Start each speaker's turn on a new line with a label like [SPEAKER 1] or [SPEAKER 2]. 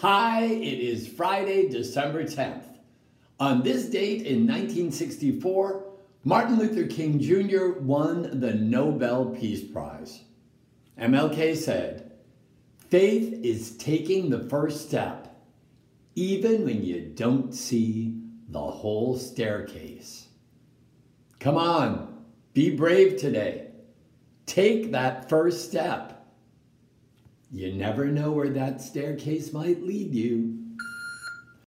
[SPEAKER 1] Hi, it is Friday, December 10th. On this date in 1964, Martin Luther King Jr. won the Nobel Peace Prize. MLK said, Faith is taking the first step, even when you don't see the whole staircase. Come on, be brave today. Take that first step. You never know where that staircase might lead you.